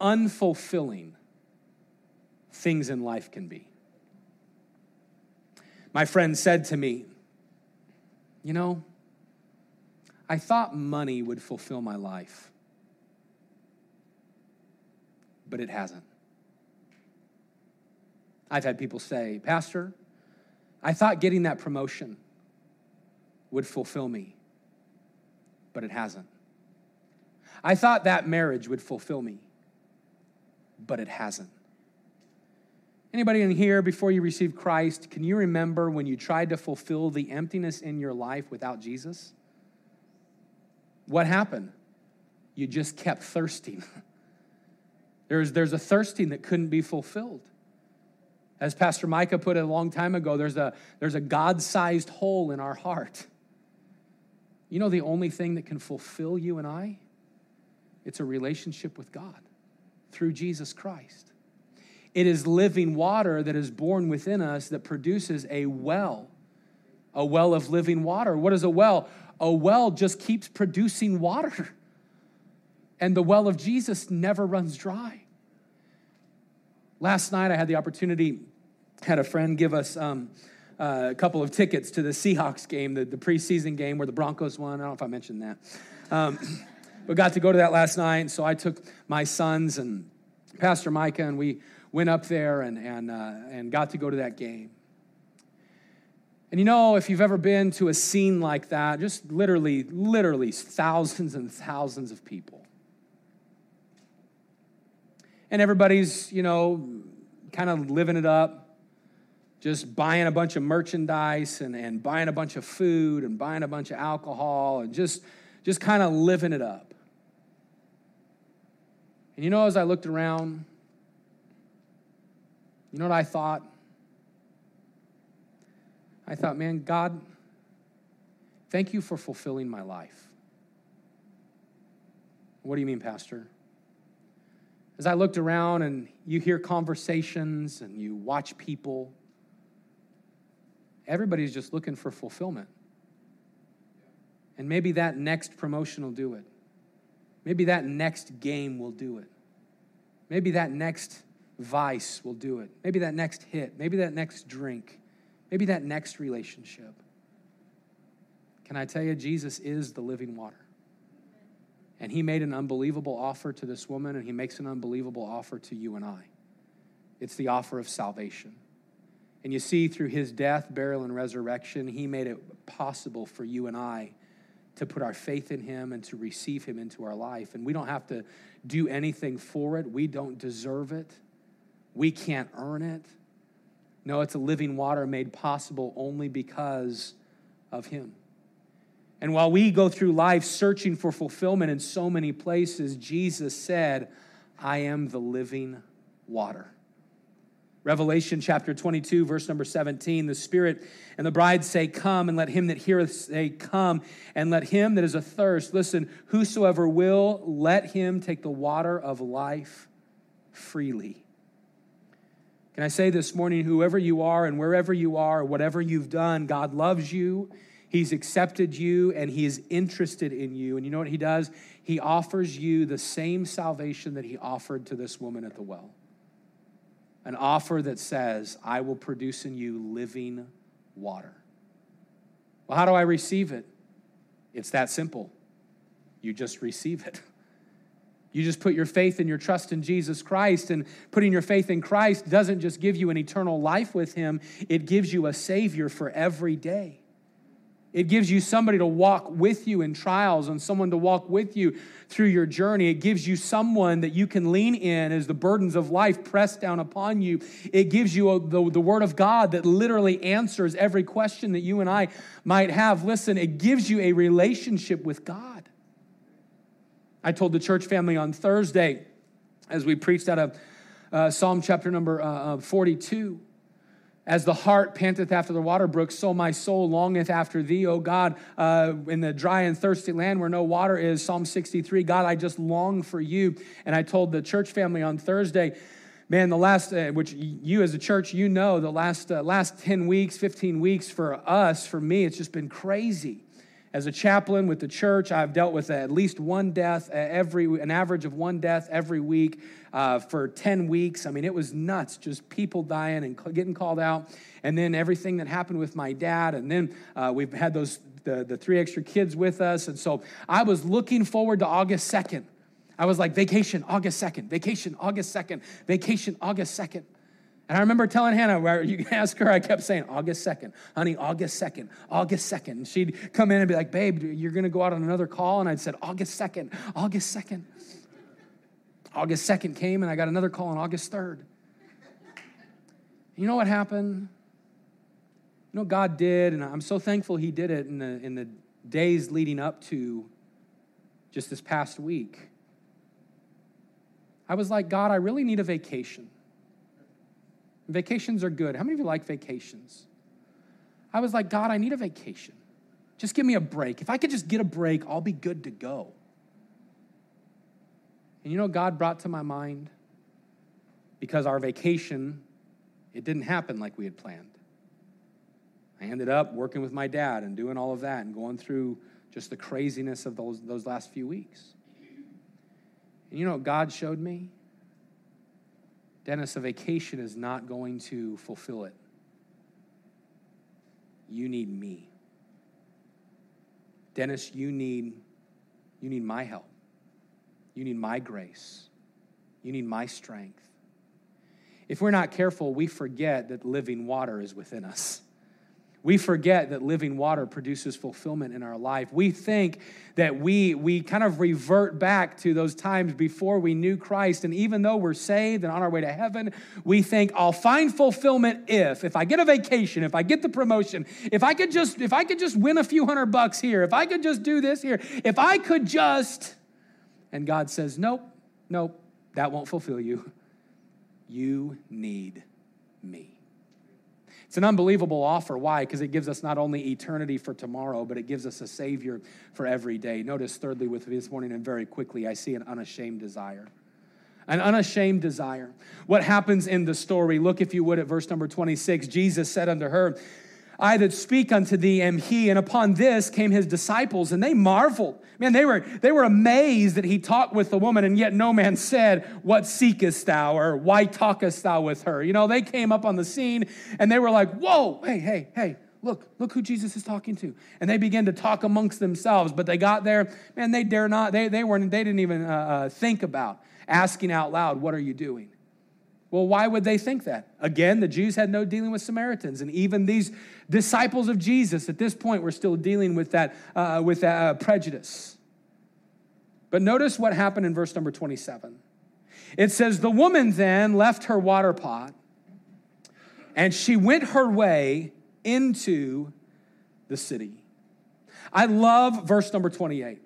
[SPEAKER 2] unfulfilling things in life can be? My friend said to me, You know, I thought money would fulfill my life, but it hasn't. I've had people say, Pastor, I thought getting that promotion would fulfill me, but it hasn't. I thought that marriage would fulfill me, but it hasn't. Anybody in here before you received Christ, can you remember when you tried to fulfill the emptiness in your life without Jesus? What happened? You just kept thirsting. there's, there's a thirsting that couldn't be fulfilled. As Pastor Micah put it a long time ago, there's a, there's a God sized hole in our heart. You know, the only thing that can fulfill you and I? It's a relationship with God through Jesus Christ. It is living water that is born within us that produces a well, a well of living water. What is a well? A well just keeps producing water. And the well of Jesus never runs dry. Last night, I had the opportunity, had a friend give us um, uh, a couple of tickets to the Seahawks game, the, the preseason game where the Broncos won. I don't know if I mentioned that. Um, but got to go to that last night. So I took my sons and Pastor Micah, and we went up there and, and, uh, and got to go to that game. And you know, if you've ever been to a scene like that, just literally, literally thousands and thousands of people and everybody's, you know, kind of living it up, just buying a bunch of merchandise and, and buying a bunch of food and buying a bunch of alcohol and just, just kind of living it up. And you know, as I looked around, you know what I thought? I thought, man, God, thank you for fulfilling my life. What do you mean, Pastor? As I looked around and you hear conversations and you watch people, everybody's just looking for fulfillment. And maybe that next promotion will do it. Maybe that next game will do it. Maybe that next vice will do it. Maybe that next hit. Maybe that next drink. Maybe that next relationship. Can I tell you, Jesus is the living water. And he made an unbelievable offer to this woman, and he makes an unbelievable offer to you and I. It's the offer of salvation. And you see, through his death, burial, and resurrection, he made it possible for you and I to put our faith in him and to receive him into our life. And we don't have to do anything for it, we don't deserve it, we can't earn it. No, it's a living water made possible only because of him. And while we go through life searching for fulfillment in so many places, Jesus said, I am the living water. Revelation chapter 22, verse number 17 the Spirit and the bride say, Come, and let him that heareth say, Come, and let him that is athirst, listen, whosoever will, let him take the water of life freely. Can I say this morning, whoever you are and wherever you are, whatever you've done, God loves you. He's accepted you and he is interested in you. And you know what he does? He offers you the same salvation that he offered to this woman at the well an offer that says, I will produce in you living water. Well, how do I receive it? It's that simple. You just receive it. You just put your faith and your trust in Jesus Christ, and putting your faith in Christ doesn't just give you an eternal life with Him, it gives you a Savior for every day. It gives you somebody to walk with you in trials and someone to walk with you through your journey. It gives you someone that you can lean in as the burdens of life press down upon you. It gives you a, the, the Word of God that literally answers every question that you and I might have. Listen, it gives you a relationship with God. I told the church family on Thursday as we preached out of uh, Psalm chapter number uh, uh 42 as the hart panteth after the water brook, so my soul longeth after thee, O God, uh, in the dry and thirsty land where no water is. Psalm 63, God, I just long for you. And I told the church family on Thursday, man, the last, uh, which you as a church, you know, the last, uh, last 10 weeks, 15 weeks for us, for me, it's just been crazy. As a chaplain with the church, I've dealt with at least one death every, an average of one death every week uh, for 10 weeks. I mean, it was nuts, just people dying and getting called out. And then everything that happened with my dad. And then uh, we've had those, the, the three extra kids with us. And so I was looking forward to August 2nd. I was like, vacation, August 2nd, vacation, August 2nd, vacation, August 2nd. And I remember telling Hannah, where you can ask her, I kept saying, August 2nd, honey, August 2nd, August 2nd. And she'd come in and be like, babe, you're going to go out on another call? And I'd said, August 2nd, August 2nd. August 2nd came and I got another call on August 3rd. You know what happened? You know God did, and I'm so thankful He did it in the, in the days leading up to just this past week. I was like, God, I really need a vacation. Vacations are good. How many of you like vacations? I was like, God, I need a vacation. Just give me a break. If I could just get a break, I'll be good to go. And you know God brought to my mind? Because our vacation, it didn't happen like we had planned. I ended up working with my dad and doing all of that and going through just the craziness of those, those last few weeks. And you know what God showed me? Dennis, a vacation is not going to fulfill it. You need me. Dennis, you need, you need my help. You need my grace. You need my strength. If we're not careful, we forget that living water is within us. We forget that living water produces fulfillment in our life. We think that we, we kind of revert back to those times before we knew Christ. And even though we're saved and on our way to heaven, we think, I'll find fulfillment if, if I get a vacation, if I get the promotion, if I could just, if I could just win a few hundred bucks here, if I could just do this here, if I could just. And God says, Nope, nope, that won't fulfill you. You need me. It's an unbelievable offer. Why? Because it gives us not only eternity for tomorrow, but it gives us a Savior for every day. Notice, thirdly, with me this morning, and very quickly, I see an unashamed desire. An unashamed desire. What happens in the story? Look, if you would, at verse number 26. Jesus said unto her, I that speak unto thee am he. And upon this came his disciples, and they marveled. Man, they were, they were amazed that he talked with the woman, and yet no man said, What seekest thou? or Why talkest thou with her? You know, they came up on the scene and they were like, Whoa, hey, hey, hey, look, look who Jesus is talking to. And they began to talk amongst themselves, but they got there, man, they dare not, they, they weren't, they didn't even uh, uh, think about asking out loud, What are you doing? Well, why would they think that? Again, the Jews had no dealing with Samaritans, and even these disciples of Jesus at this point were still dealing with that, uh, with that uh, prejudice. But notice what happened in verse number 27. It says, The woman then left her water pot, and she went her way into the city. I love verse number 28.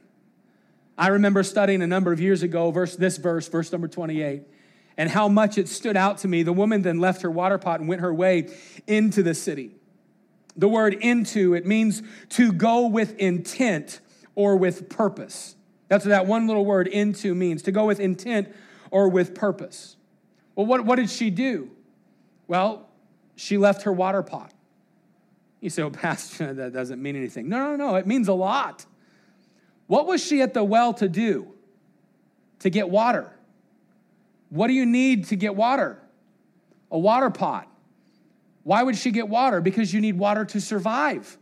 [SPEAKER 2] I remember studying a number of years ago, verse, this verse, verse number 28 and how much it stood out to me. The woman then left her water pot and went her way into the city. The word into, it means to go with intent or with purpose. That's what that one little word into means, to go with intent or with purpose. Well, what, what did she do? Well, she left her water pot. You say, well, Pastor, that doesn't mean anything. No, no, no, it means a lot. What was she at the well to do? To get water. What do you need to get water? A water pot. Why would she get water? Because you need water to survive.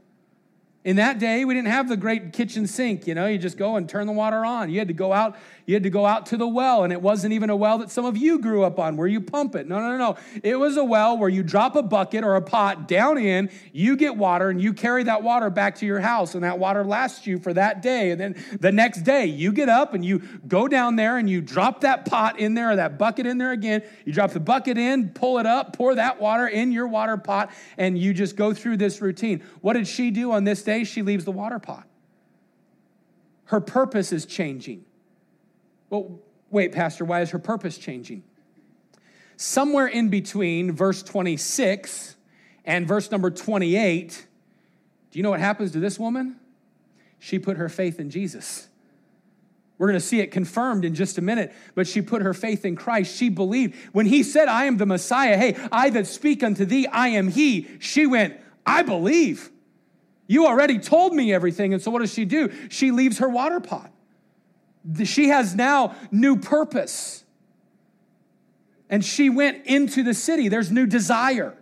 [SPEAKER 2] In that day, we didn't have the great kitchen sink, you know, you just go and turn the water on. You had to go out, you had to go out to the well, and it wasn't even a well that some of you grew up on where you pump it. No, no, no, no. It was a well where you drop a bucket or a pot down in, you get water, and you carry that water back to your house, and that water lasts you for that day. And then the next day, you get up and you go down there and you drop that pot in there or that bucket in there again. You drop the bucket in, pull it up, pour that water in your water pot, and you just go through this routine. What did she do on this day, she leaves the water pot. Her purpose is changing. Well, wait, Pastor, why is her purpose changing? Somewhere in between verse 26 and verse number 28, do you know what happens to this woman? She put her faith in Jesus. We're going to see it confirmed in just a minute, but she put her faith in Christ. She believed. When he said, I am the Messiah, hey, I that speak unto thee, I am he, she went, I believe. You already told me everything. And so what does she do? She leaves her water pot. She has now new purpose. And she went into the city. There's new desire.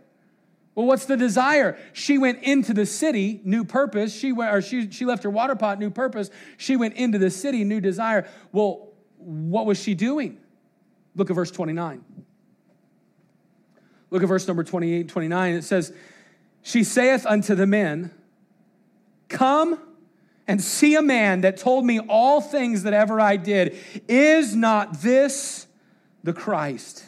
[SPEAKER 2] Well, what's the desire? She went into the city, new purpose. She went, or she, she left her water pot, new purpose. She went into the city, new desire. Well, what was she doing? Look at verse 29. Look at verse number 28, 29. It says, She saith unto the men, Come and see a man that told me all things that ever I did. Is not this the Christ?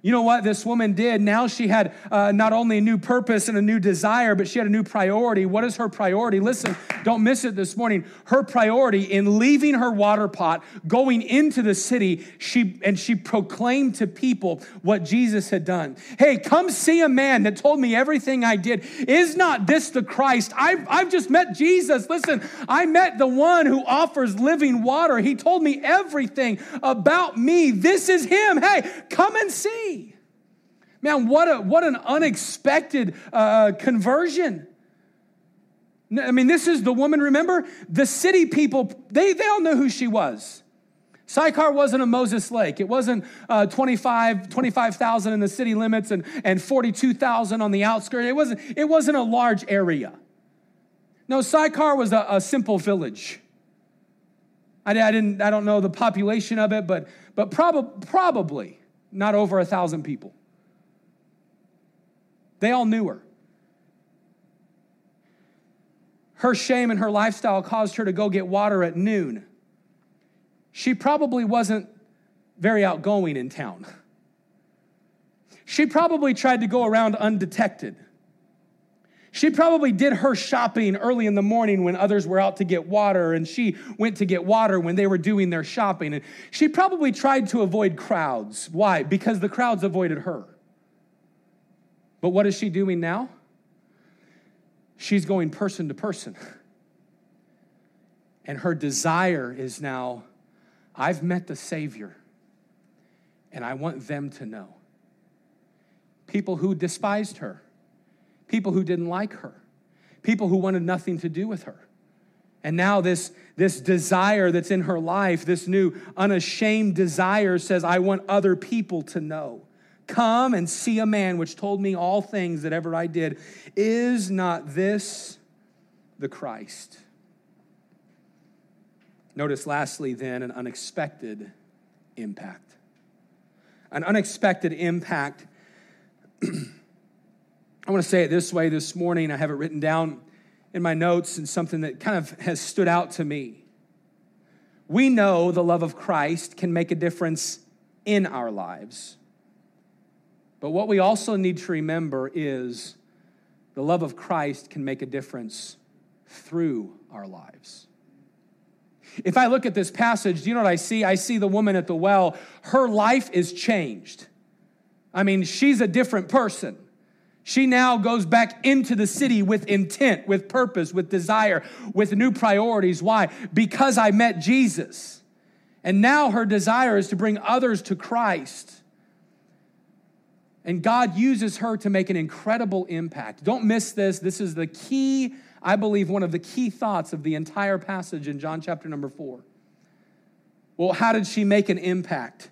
[SPEAKER 2] You know what this woman did? Now she had uh, not only a new purpose and a new desire, but she had a new priority. What is her priority? Listen, don't miss it this morning. Her priority in leaving her water pot, going into the city, she and she proclaimed to people what Jesus had done. Hey, come see a man that told me everything I did. Is not this the Christ? I've, I've just met Jesus. Listen, I met the one who offers living water. He told me everything about me. This is him. Hey, come and see. Man, what, a, what an unexpected uh, conversion. I mean, this is the woman, remember? The city people, they, they all knew who she was. Sychar wasn't a Moses Lake. It wasn't uh, 25, 25,000 in the city limits and, and 42,000 on the outskirts. It wasn't, it wasn't a large area. No, Sychar was a, a simple village. I, I, didn't, I don't know the population of it, but, but prob- probably not over a thousand people. They all knew her. Her shame and her lifestyle caused her to go get water at noon. She probably wasn't very outgoing in town. She probably tried to go around undetected. She probably did her shopping early in the morning when others were out to get water, and she went to get water when they were doing their shopping. And she probably tried to avoid crowds. Why? Because the crowds avoided her. But what is she doing now? She's going person to person. And her desire is now I've met the Savior, and I want them to know. People who despised her, people who didn't like her, people who wanted nothing to do with her. And now, this, this desire that's in her life, this new unashamed desire, says, I want other people to know. Come and see a man which told me all things that ever I did. Is not this the Christ? Notice, lastly, then, an unexpected impact. an unexpected impact. I want to say it this way this morning. I have it written down in my notes and something that kind of has stood out to me. We know the love of Christ can make a difference in our lives. But what we also need to remember is the love of Christ can make a difference through our lives. If I look at this passage, do you know what I see? I see the woman at the well. Her life is changed. I mean, she's a different person. She now goes back into the city with intent, with purpose, with desire, with new priorities. Why? Because I met Jesus. And now her desire is to bring others to Christ. And God uses her to make an incredible impact. Don't miss this. This is the key, I believe, one of the key thoughts of the entire passage in John chapter number four. Well, how did she make an impact?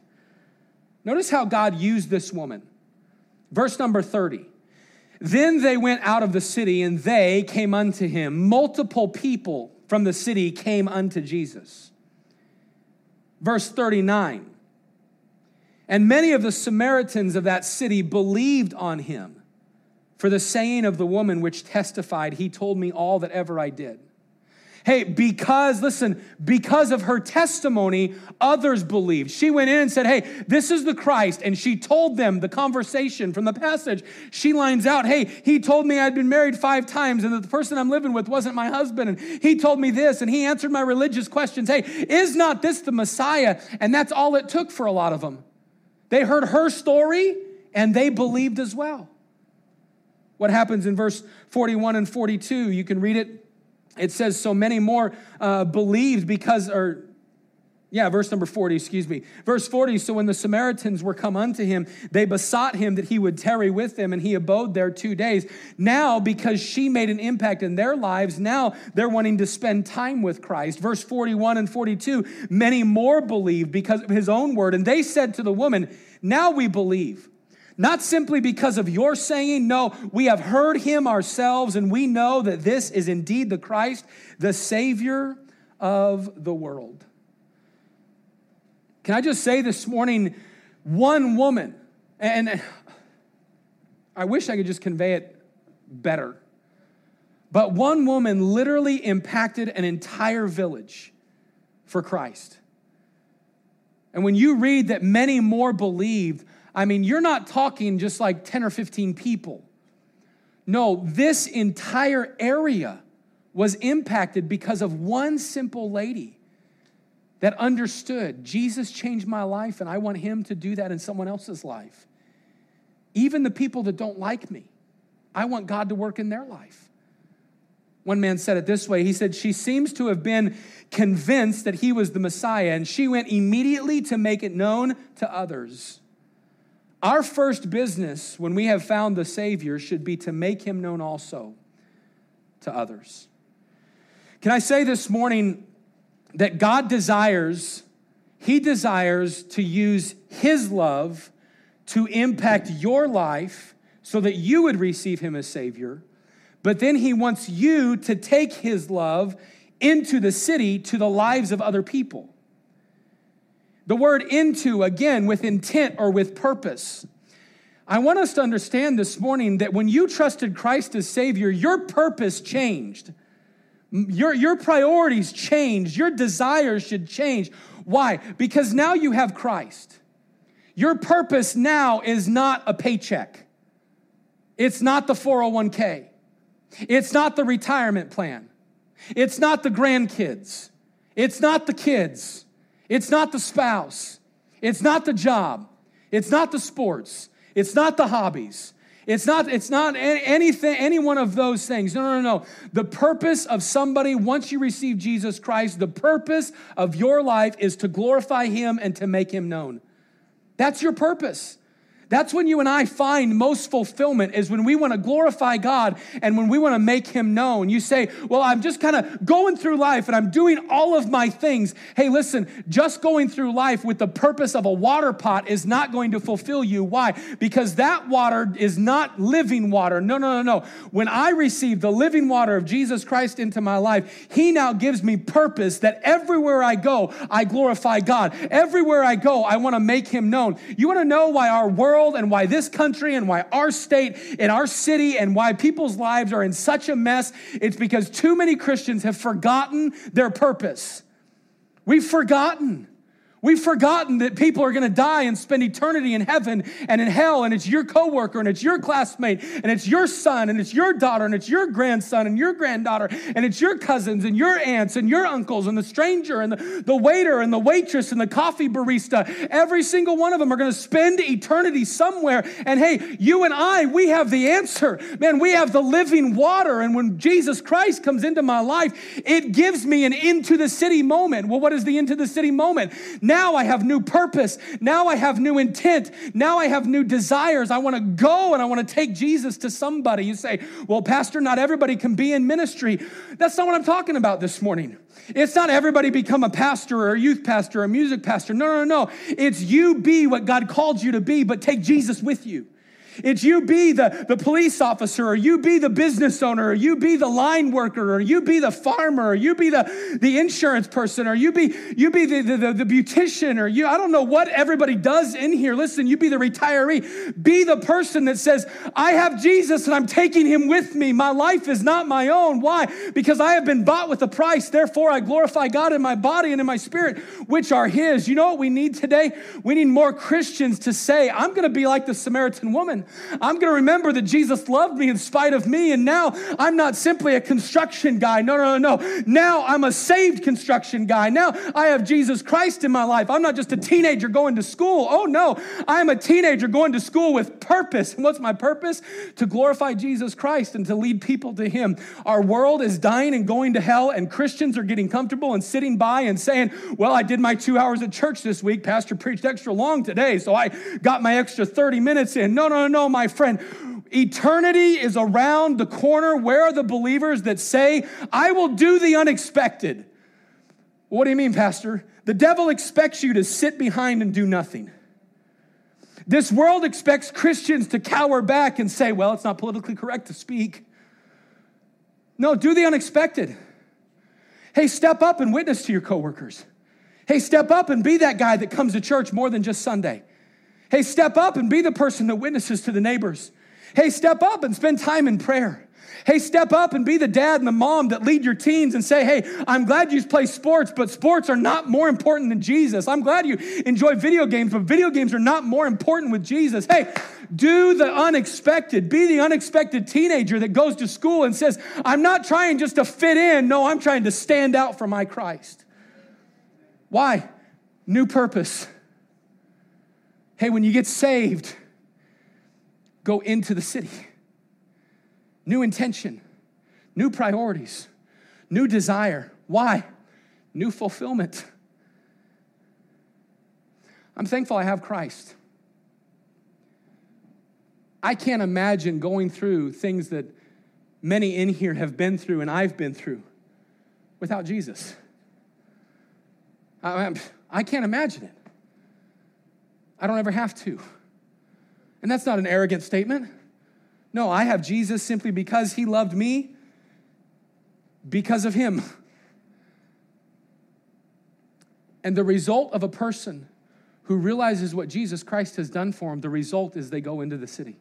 [SPEAKER 2] Notice how God used this woman. Verse number 30. Then they went out of the city, and they came unto him. Multiple people from the city came unto Jesus. Verse 39 And many of the Samaritans of that city believed on him for the saying of the woman which testified, He told me all that ever I did. Hey, because, listen, because of her testimony, others believed. She went in and said, Hey, this is the Christ. And she told them the conversation from the passage. She lines out, Hey, he told me I'd been married five times and that the person I'm living with wasn't my husband. And he told me this and he answered my religious questions. Hey, is not this the Messiah? And that's all it took for a lot of them. They heard her story and they believed as well. What happens in verse 41 and 42? You can read it it says, so many more uh, believed because, or yeah, verse number 40, excuse me. Verse 40, so when the Samaritans were come unto him, they besought him that he would tarry with them, and he abode there two days. Now, because she made an impact in their lives, now they're wanting to spend time with Christ. Verse 41 and 42, many more believed because of his own word, and they said to the woman, Now we believe not simply because of your saying, no, we have heard him ourselves and we know that this is indeed the Christ, the Savior of the world. Can I just say this morning, one woman, and I wish I could just convey it better, but one woman literally impacted an entire village for Christ. And when you read that many more believed, I mean, you're not talking just like 10 or 15 people. No, this entire area was impacted because of one simple lady that understood Jesus changed my life and I want him to do that in someone else's life. Even the people that don't like me, I want God to work in their life. One man said it this way He said, She seems to have been convinced that he was the Messiah, and she went immediately to make it known to others. Our first business when we have found the Savior should be to make him known also to others. Can I say this morning that God desires, He desires to use His love to impact your life so that you would receive Him as Savior, but then He wants you to take His love into the city to the lives of other people. The word into, again, with intent or with purpose. I want us to understand this morning that when you trusted Christ as Savior, your purpose changed. Your, your priorities change. Your desires should change. Why? Because now you have Christ. Your purpose now is not a paycheck, it's not the 401k, it's not the retirement plan, it's not the grandkids, it's not the kids. It's not the spouse. It's not the job. It's not the sports. It's not the hobbies. It's not, it's not anything, any one of those things. No, no, no, no. The purpose of somebody, once you receive Jesus Christ, the purpose of your life is to glorify Him and to make Him known. That's your purpose. That's when you and I find most fulfillment is when we want to glorify God and when we want to make him known. You say, "Well, I'm just kind of going through life and I'm doing all of my things." Hey, listen, just going through life with the purpose of a water pot is not going to fulfill you. Why? Because that water is not living water. No, no, no, no. When I receive the living water of Jesus Christ into my life, he now gives me purpose that everywhere I go, I glorify God. Everywhere I go, I want to make him known. You want to know why our world world and why this country and why our state and our city and why people's lives are in such a mess, it's because too many Christians have forgotten their purpose. We've forgotten. We've forgotten that people are going to die and spend eternity in heaven and in hell, and it's your coworker, and it's your classmate, and it's your son, and it's your daughter, and it's your grandson, and your granddaughter, and it's your cousins, and your aunts, and your uncles, and the stranger, and the, the waiter, and the waitress, and the coffee barista. Every single one of them are going to spend eternity somewhere. And hey, you and I, we have the answer. Man, we have the living water. And when Jesus Christ comes into my life, it gives me an into the city moment. Well, what is the into the city moment? Now I have new purpose. Now I have new intent. Now I have new desires. I want to go and I want to take Jesus to somebody. You say, well, Pastor, not everybody can be in ministry. That's not what I'm talking about this morning. It's not everybody become a pastor or a youth pastor or a music pastor. No, no, no. It's you be what God called you to be, but take Jesus with you. It's you be the, the police officer, or you be the business owner, or you be the line worker, or you be the farmer, or you be the, the insurance person, or you be you be the, the, the, the beautician, or you, I don't know what everybody does in here. Listen, you be the retiree. Be the person that says, I have Jesus and I'm taking him with me. My life is not my own. Why? Because I have been bought with a price. Therefore, I glorify God in my body and in my spirit, which are his. You know what we need today? We need more Christians to say, I'm going to be like the Samaritan woman. I'm going to remember that Jesus loved me in spite of me. And now I'm not simply a construction guy. No, no, no, no. Now I'm a saved construction guy. Now I have Jesus Christ in my life. I'm not just a teenager going to school. Oh, no. I'm a teenager going to school with purpose. And what's my purpose? To glorify Jesus Christ and to lead people to Him. Our world is dying and going to hell, and Christians are getting comfortable and sitting by and saying, Well, I did my two hours at church this week. Pastor preached extra long today, so I got my extra 30 minutes in. No, no, no no, my friend. Eternity is around the corner. Where are the believers that say, I will do the unexpected? What do you mean, Pastor? The devil expects you to sit behind and do nothing. This world expects Christians to cower back and say, well, it's not politically correct to speak. No, do the unexpected. Hey, step up and witness to your coworkers. Hey, step up and be that guy that comes to church more than just Sunday. Hey, step up and be the person that witnesses to the neighbors. Hey, step up and spend time in prayer. Hey, step up and be the dad and the mom that lead your teens and say, Hey, I'm glad you play sports, but sports are not more important than Jesus. I'm glad you enjoy video games, but video games are not more important with Jesus. Hey, do the unexpected. Be the unexpected teenager that goes to school and says, I'm not trying just to fit in. No, I'm trying to stand out for my Christ. Why? New purpose Hey, when you get saved, go into the city. New intention, new priorities, new desire. Why? New fulfillment. I'm thankful I have Christ. I can't imagine going through things that many in here have been through and I've been through without Jesus. I, I can't imagine it. I don't ever have to. And that's not an arrogant statement. No, I have Jesus simply because he loved me, because of him. And the result of a person who realizes what Jesus Christ has done for him, the result is they go into the city.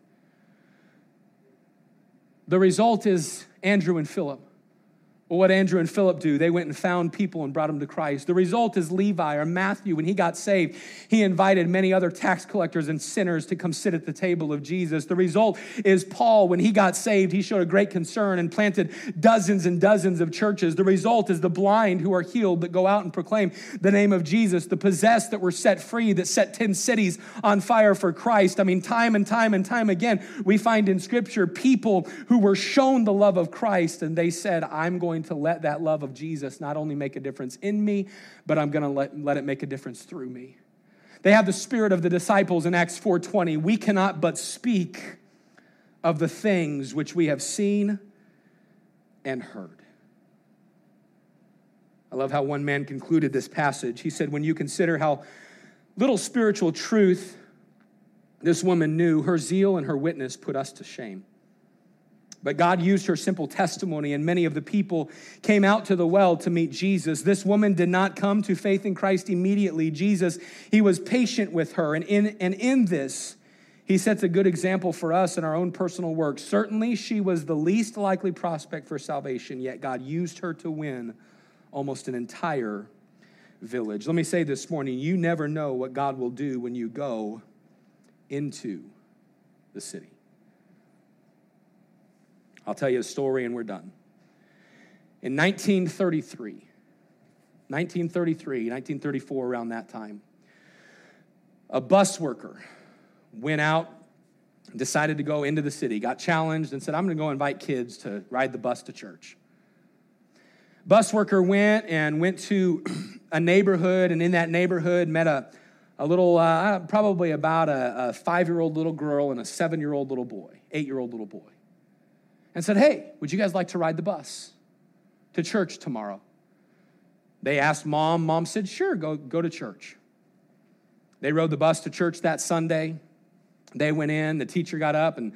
[SPEAKER 2] The result is Andrew and Philip. What Andrew and Philip do, they went and found people and brought them to Christ. The result is Levi or Matthew, when he got saved, he invited many other tax collectors and sinners to come sit at the table of Jesus. The result is Paul, when he got saved, he showed a great concern and planted dozens and dozens of churches. The result is the blind who are healed that go out and proclaim the name of Jesus, the possessed that were set free, that set 10 cities on fire for Christ. I mean, time and time and time again, we find in Scripture people who were shown the love of Christ and they said, I'm going to let that love of Jesus not only make a difference in me, but I'm going to let, let it make a difference through me. They have the spirit of the disciples in Acts 4:20. We cannot but speak of the things which we have seen and heard. I love how one man concluded this passage. He said, When you consider how little spiritual truth this woman knew, her zeal and her witness put us to shame. But God used her simple testimony, and many of the people came out to the well to meet Jesus. This woman did not come to faith in Christ immediately. Jesus, he was patient with her, and in, and in this, he sets a good example for us in our own personal work. Certainly, she was the least likely prospect for salvation, yet God used her to win almost an entire village. Let me say this morning you never know what God will do when you go into the city. I'll tell you a story and we're done. In 1933, 1933, 1934, around that time, a bus worker went out, decided to go into the city, got challenged, and said, I'm going to go invite kids to ride the bus to church. Bus worker went and went to a neighborhood, and in that neighborhood met a, a little, uh, probably about a, a five year old little girl and a seven year old little boy, eight year old little boy and said, Hey, would you guys like to ride the bus to church tomorrow? They asked mom. Mom said, Sure, go, go to church. They rode the bus to church that Sunday. They went in, the teacher got up and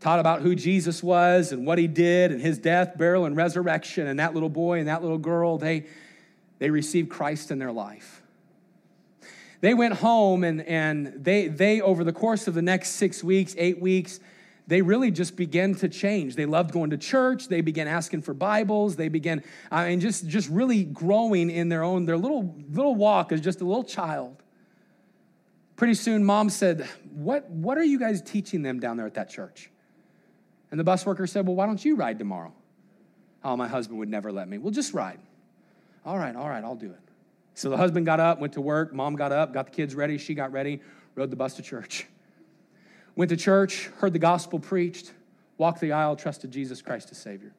[SPEAKER 2] taught about who Jesus was and what he did and his death, burial, and resurrection. And that little boy and that little girl, they, they received Christ in their life. They went home and, and they, they, over the course of the next six weeks, eight weeks, they really just began to change. They loved going to church. They began asking for Bibles. They began, uh, I mean, just, just really growing in their own, their little, little walk as just a little child. Pretty soon, mom said, what, what are you guys teaching them down there at that church? And the bus worker said, Well, why don't you ride tomorrow? Oh, my husband would never let me. Well, just ride. All right, all right, I'll do it. So the husband got up, went to work. Mom got up, got the kids ready. She got ready, rode the bus to church. Went to church, heard the gospel preached, walked the aisle, trusted Jesus Christ as Savior.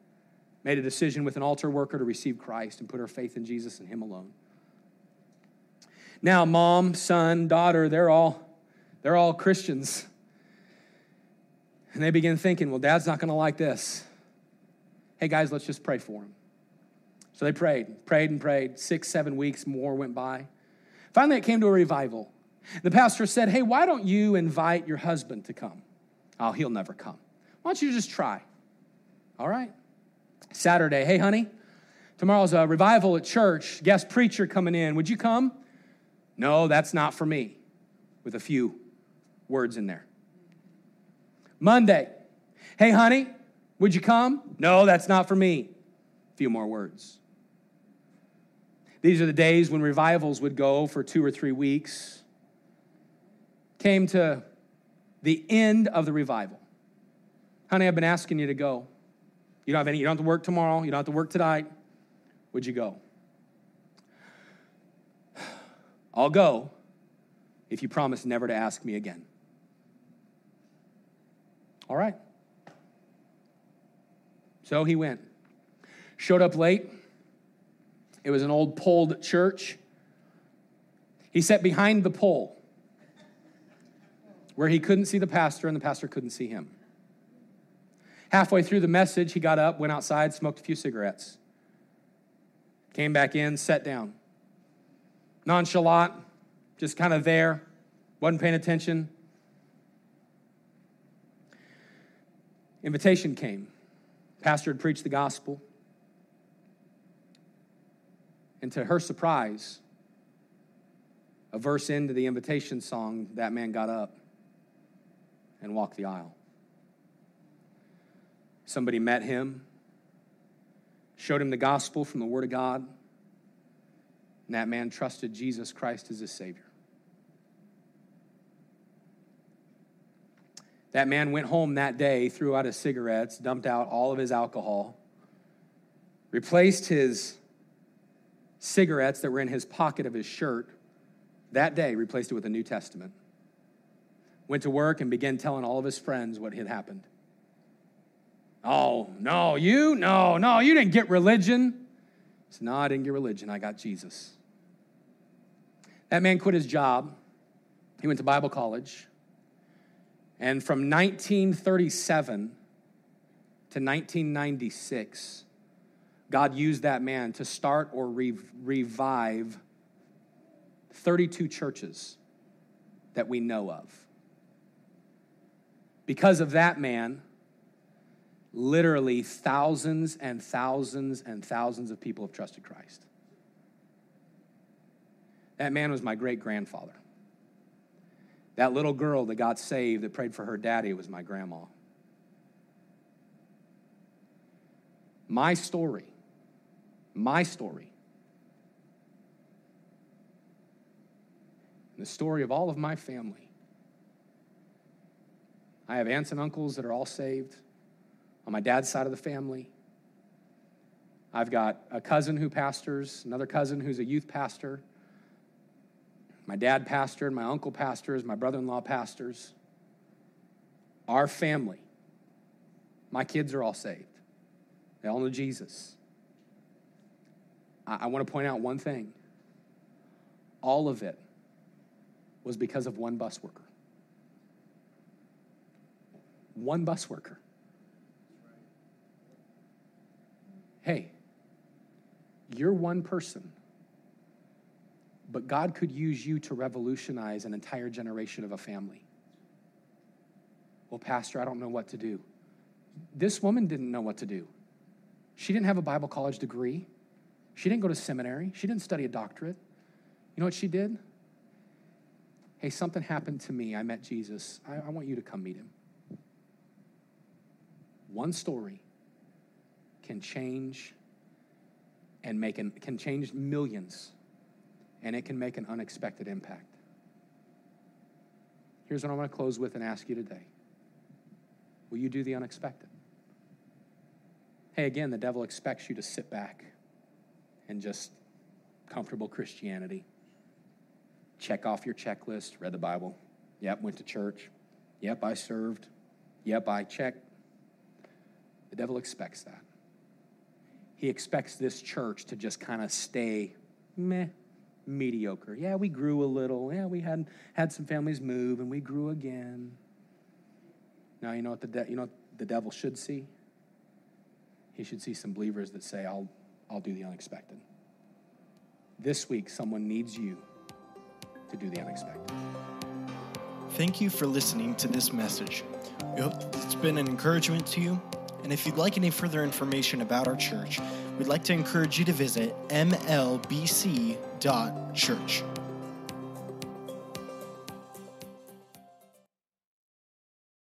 [SPEAKER 2] Made a decision with an altar worker to receive Christ and put her faith in Jesus and Him alone. Now, mom, son, daughter, they're all, they're all Christians. And they begin thinking, well, dad's not going to like this. Hey, guys, let's just pray for him. So they prayed, prayed and prayed. Six, seven weeks more went by. Finally, it came to a revival. The pastor said, Hey, why don't you invite your husband to come? Oh, he'll never come. Why don't you just try? All right. Saturday, hey, honey, tomorrow's a revival at church, guest preacher coming in. Would you come? No, that's not for me, with a few words in there. Monday, hey, honey, would you come? No, that's not for me. A few more words. These are the days when revivals would go for two or three weeks came to the end of the revival. Honey, I've been asking you to go. You don't have any, you don't have to work tomorrow, you don't have to work tonight. Would you go? I'll go if you promise never to ask me again. All right. So he went. Showed up late. It was an old poled church. He sat behind the pole where he couldn't see the pastor and the pastor couldn't see him. Halfway through the message, he got up, went outside, smoked a few cigarettes, came back in, sat down. Nonchalant, just kind of there, wasn't paying attention. Invitation came. Pastor had preached the gospel. And to her surprise, a verse into the invitation song, that man got up and walk the aisle. Somebody met him, showed him the gospel from the Word of God, and that man trusted Jesus Christ as his Savior. That man went home that day, threw out his cigarettes, dumped out all of his alcohol, replaced his cigarettes that were in his pocket of his shirt that day, replaced it with a New Testament went to work and began telling all of his friends what had happened. Oh, no, you? No, no, you didn't get religion. He said, No, I didn't get religion. I got Jesus. That man quit his job, He went to Bible college. And from 1937 to 1996, God used that man to start or re- revive 32 churches that we know of. Because of that man, literally thousands and thousands and thousands of people have trusted Christ. That man was my great grandfather. That little girl that got saved that prayed for her daddy was my grandma. My story, my story, the story of all of my family. I have aunts and uncles that are all saved on my dad's side of the family. I've got a cousin who pastors, another cousin who's a youth pastor. My dad pastored, my uncle pastors, my brother in law pastors. Our family, my kids are all saved. They all know Jesus. I, I want to point out one thing all of it was because of one bus worker. One bus worker. Hey, you're one person, but God could use you to revolutionize an entire generation of a family. Well, Pastor, I don't know what to do. This woman didn't know what to do. She didn't have a Bible college degree. She didn't go to seminary. She didn't study a doctorate. You know what she did? Hey, something happened to me. I met Jesus. I, I want you to come meet him. One story can change and make an, can change millions and it can make an unexpected impact. Here's what I want to close with and ask you today. Will you do the unexpected? Hey, again, the devil expects you to sit back and just comfortable Christianity. Check off your checklist, read the Bible. Yep, went to church. Yep, I served. Yep, I checked. The devil expects that. He expects this church to just kind of stay meh, mediocre. Yeah, we grew a little. Yeah, we had had some families move and we grew again. Now, you know what the de- you know the devil should see? He should see some believers that say, "I'll I'll do the unexpected." This week someone needs you to do the unexpected.
[SPEAKER 1] Thank you for listening to this message. We hope it's been an encouragement to you. And if you'd like any further information about our church, we'd like to encourage you to visit mlbc.church.